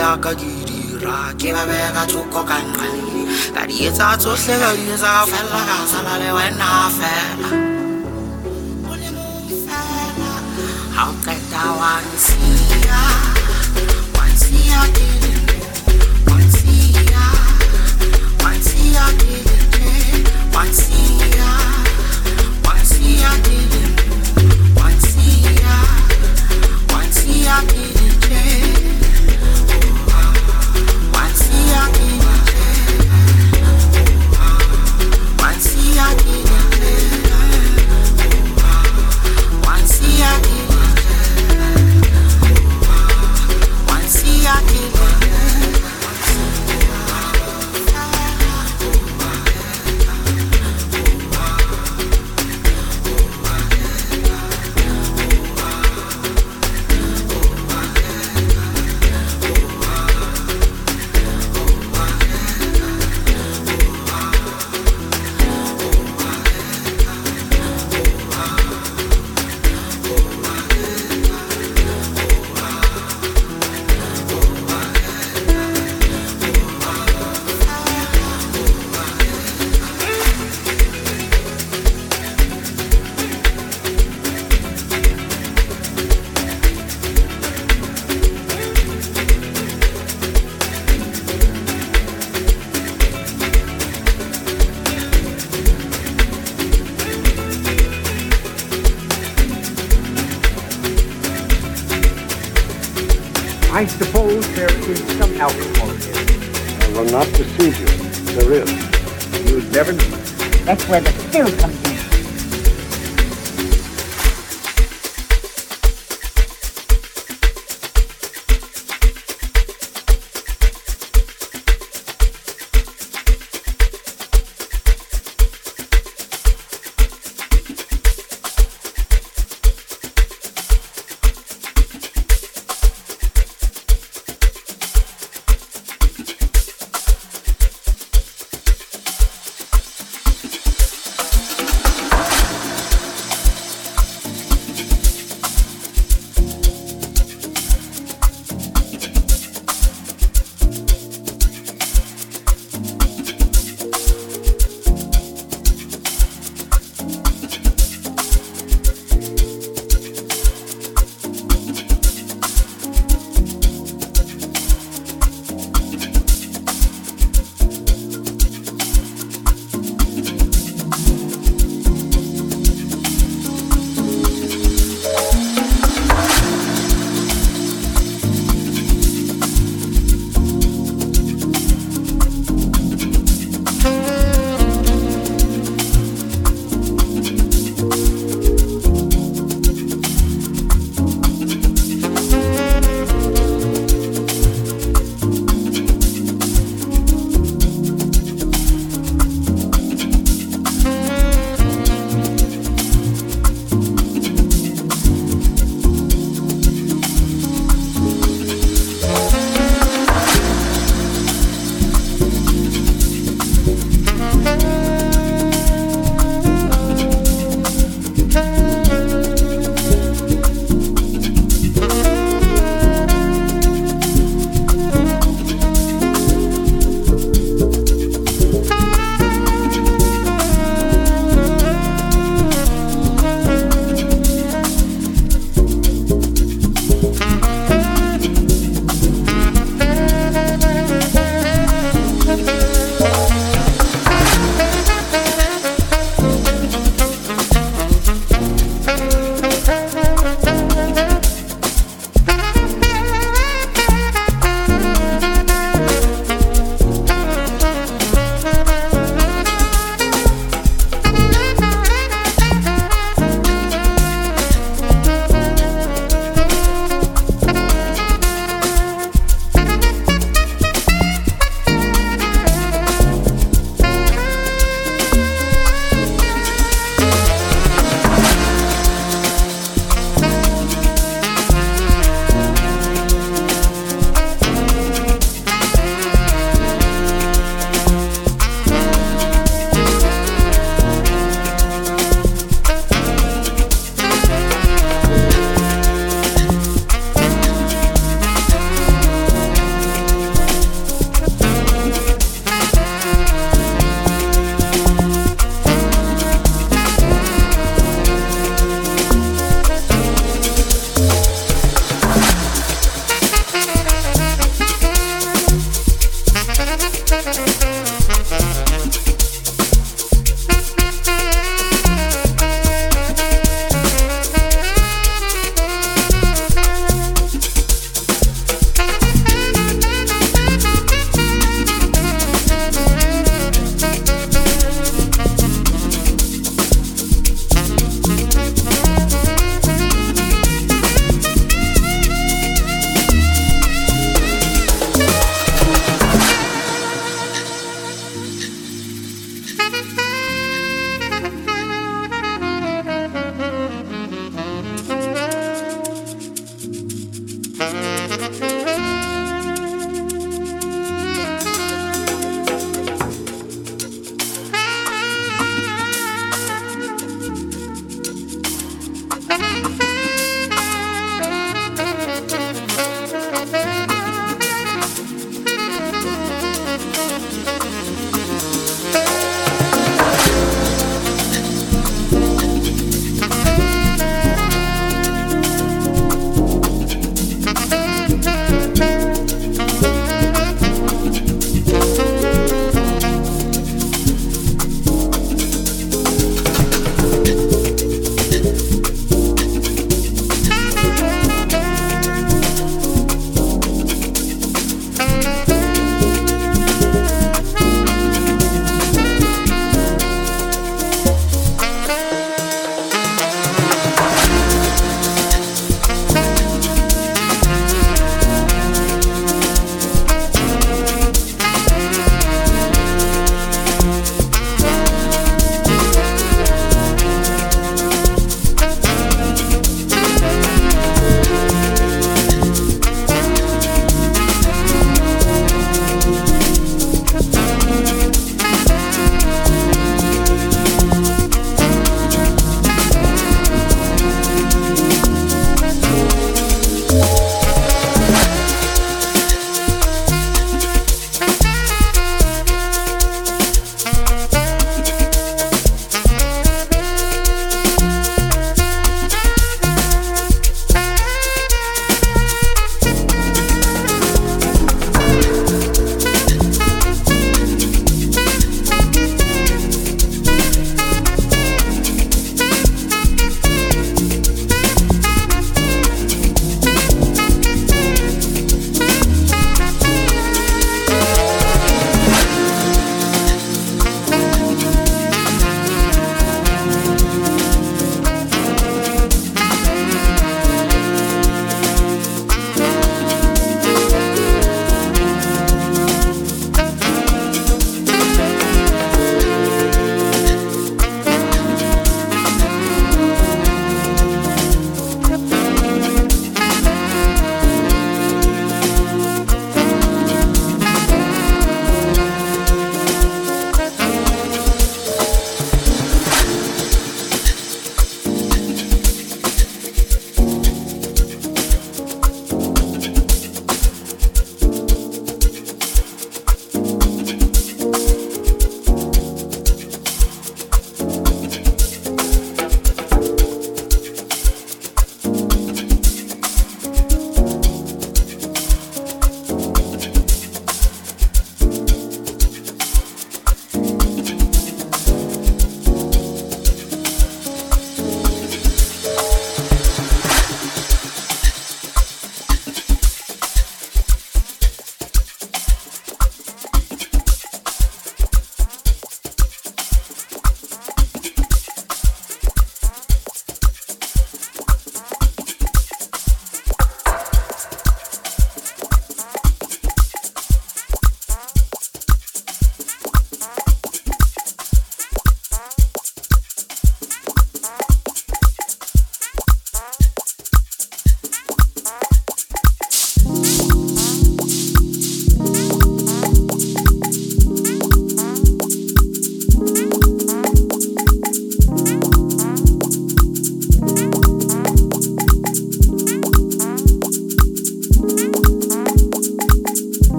ya ka ke ba bega thoko ka nqane ka di etsa tsohle ka di etsa fela sala le wena fela. O qeta wa wa ke I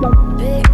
Big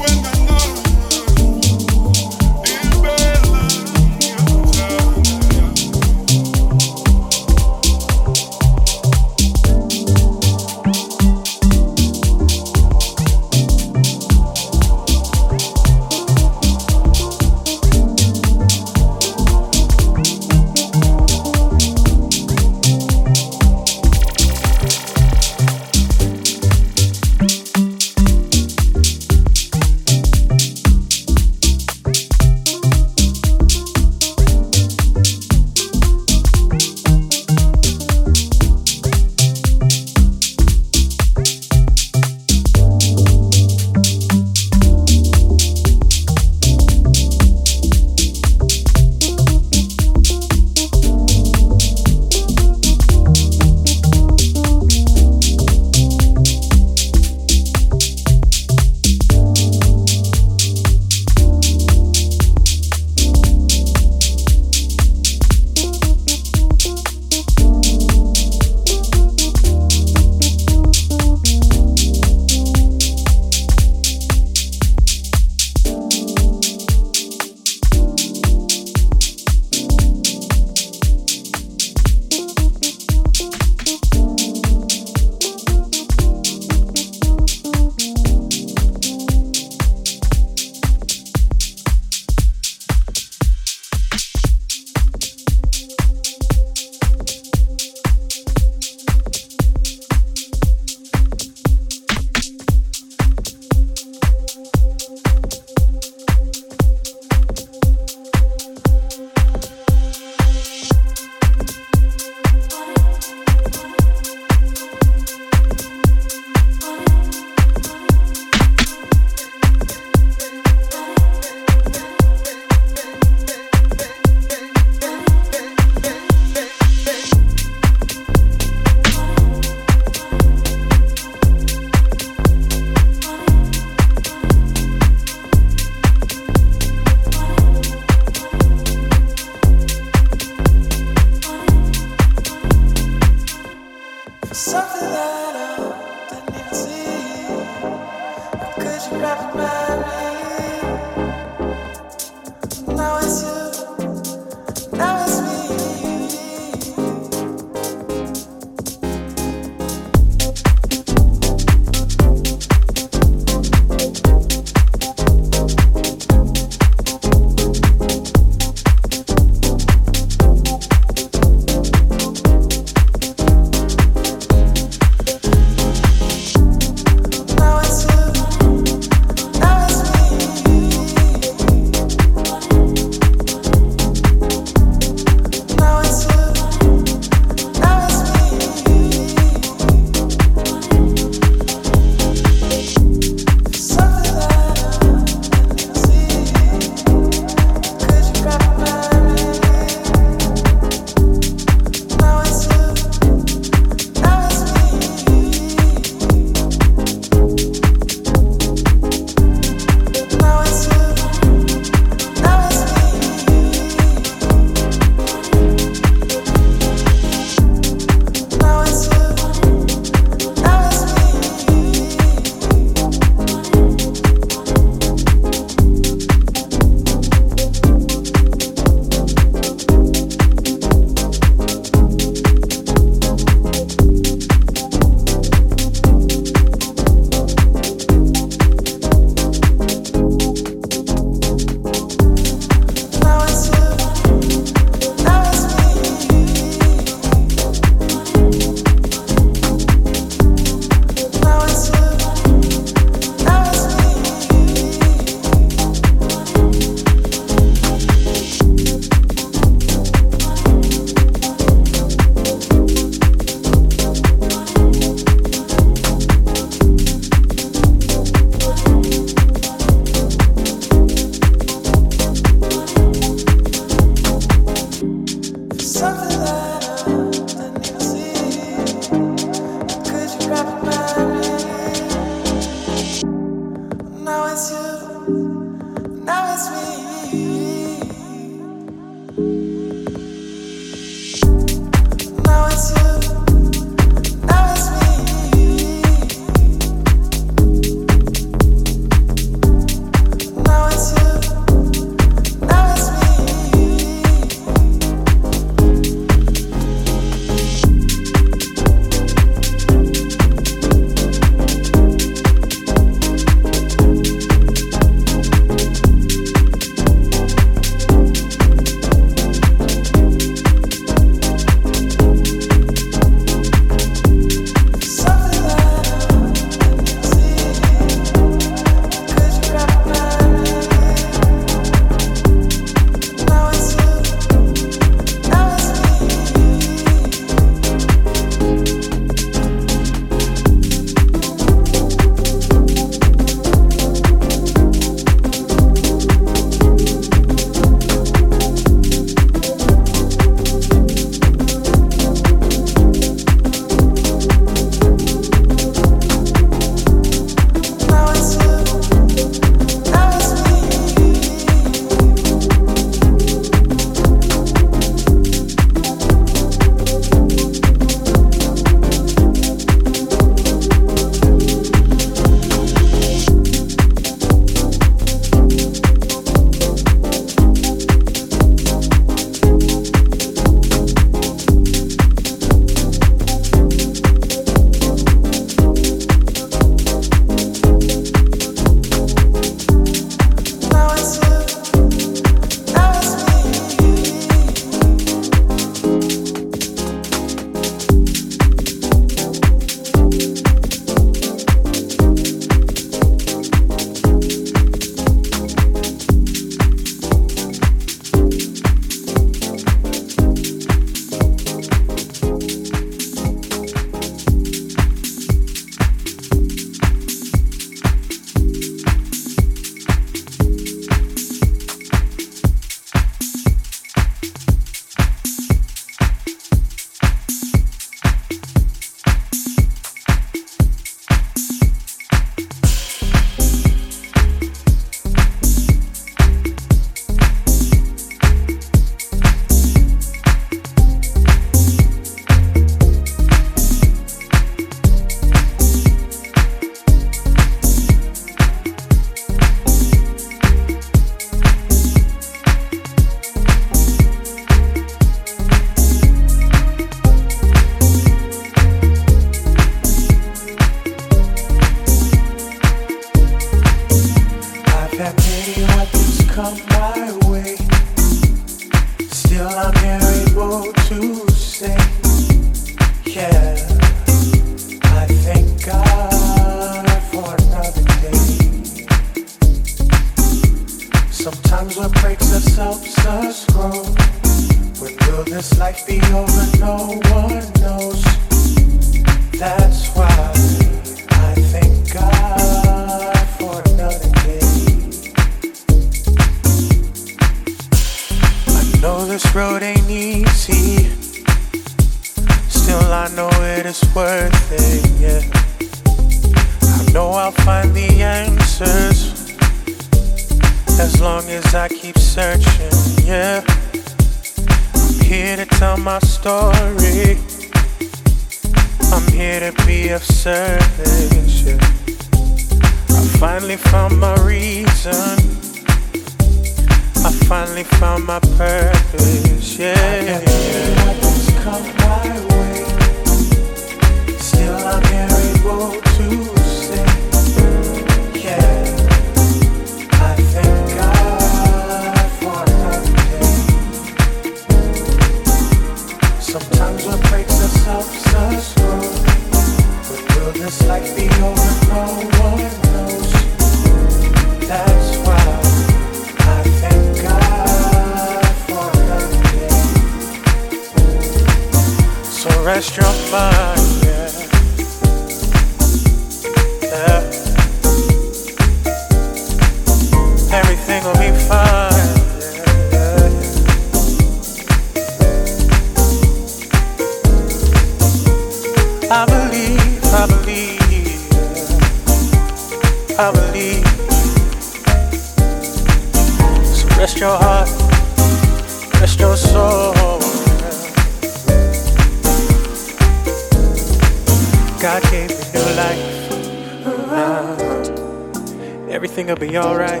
I'll be alright.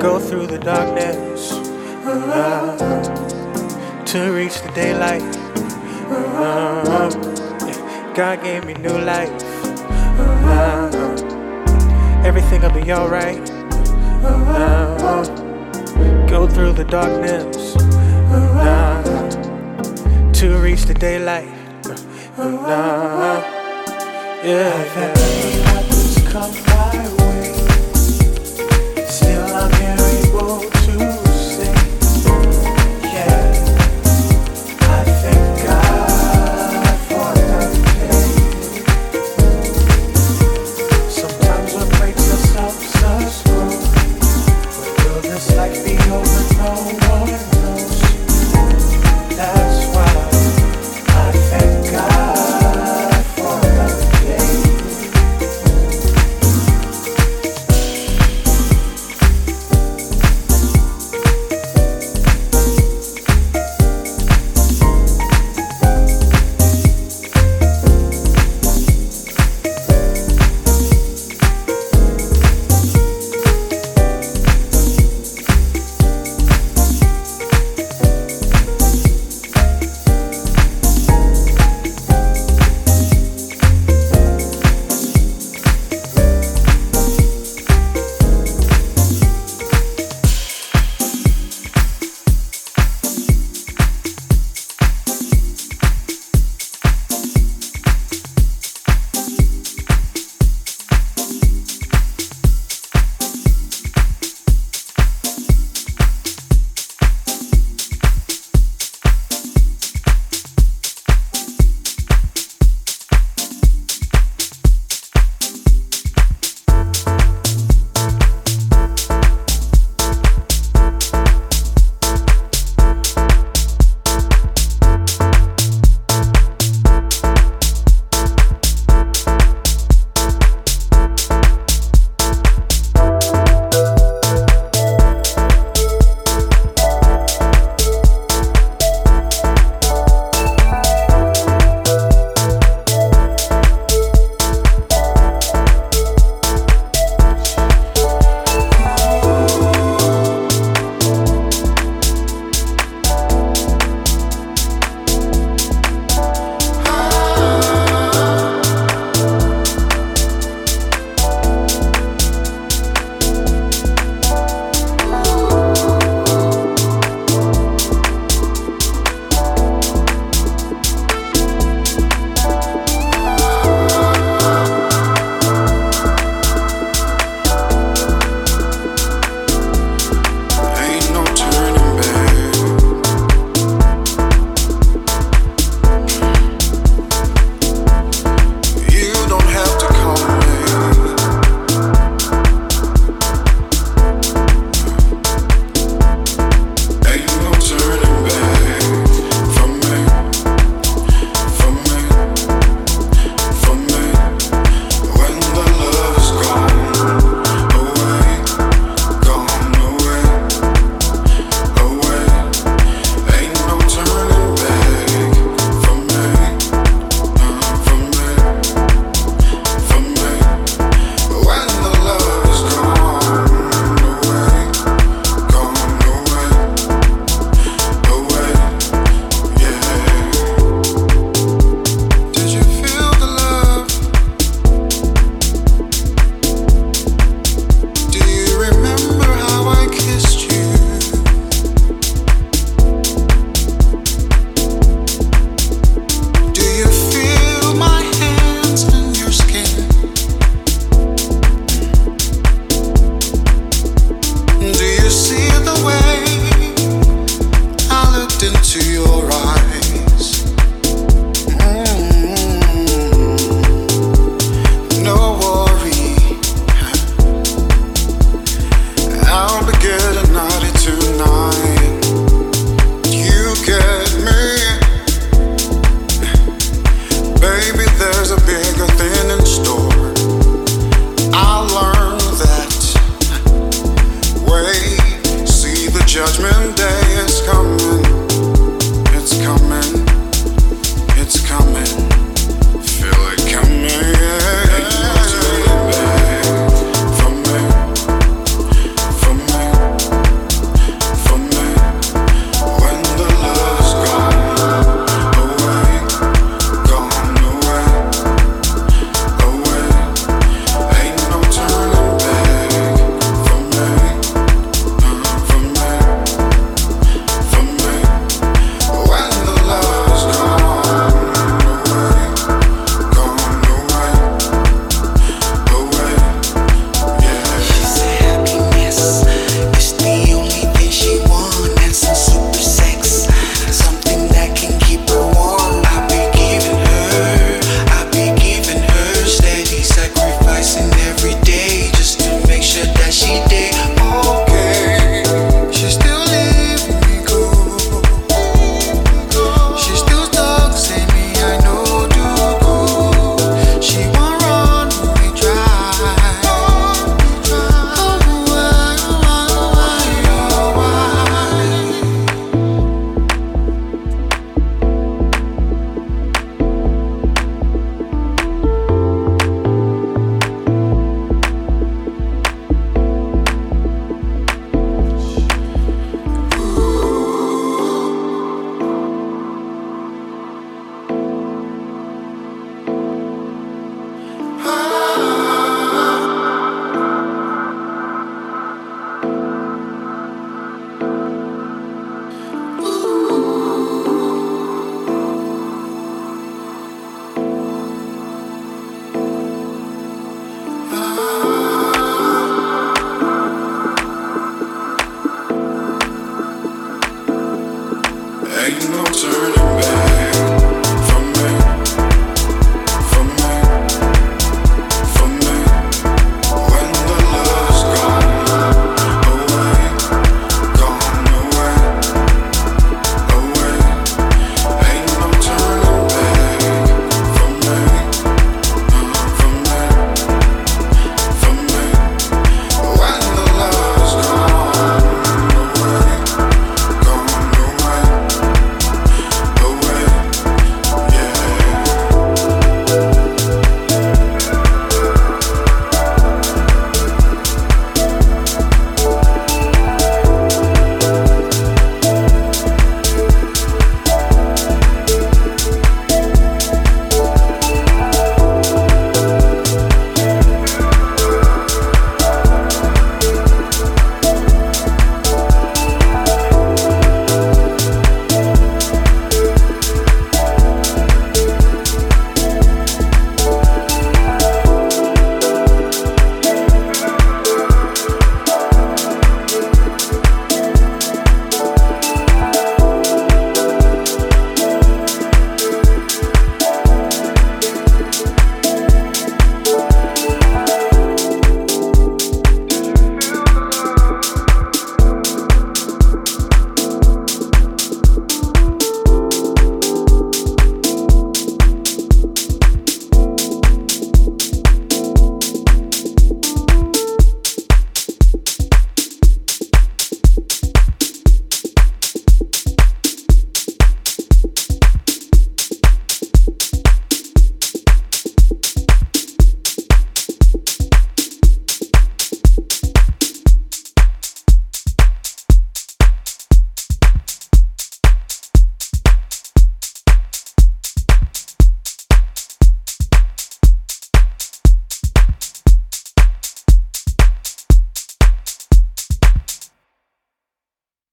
Go through the darkness to reach the daylight. God gave me new life. everything'll be alright. go through the darkness to reach the daylight. yeah come on.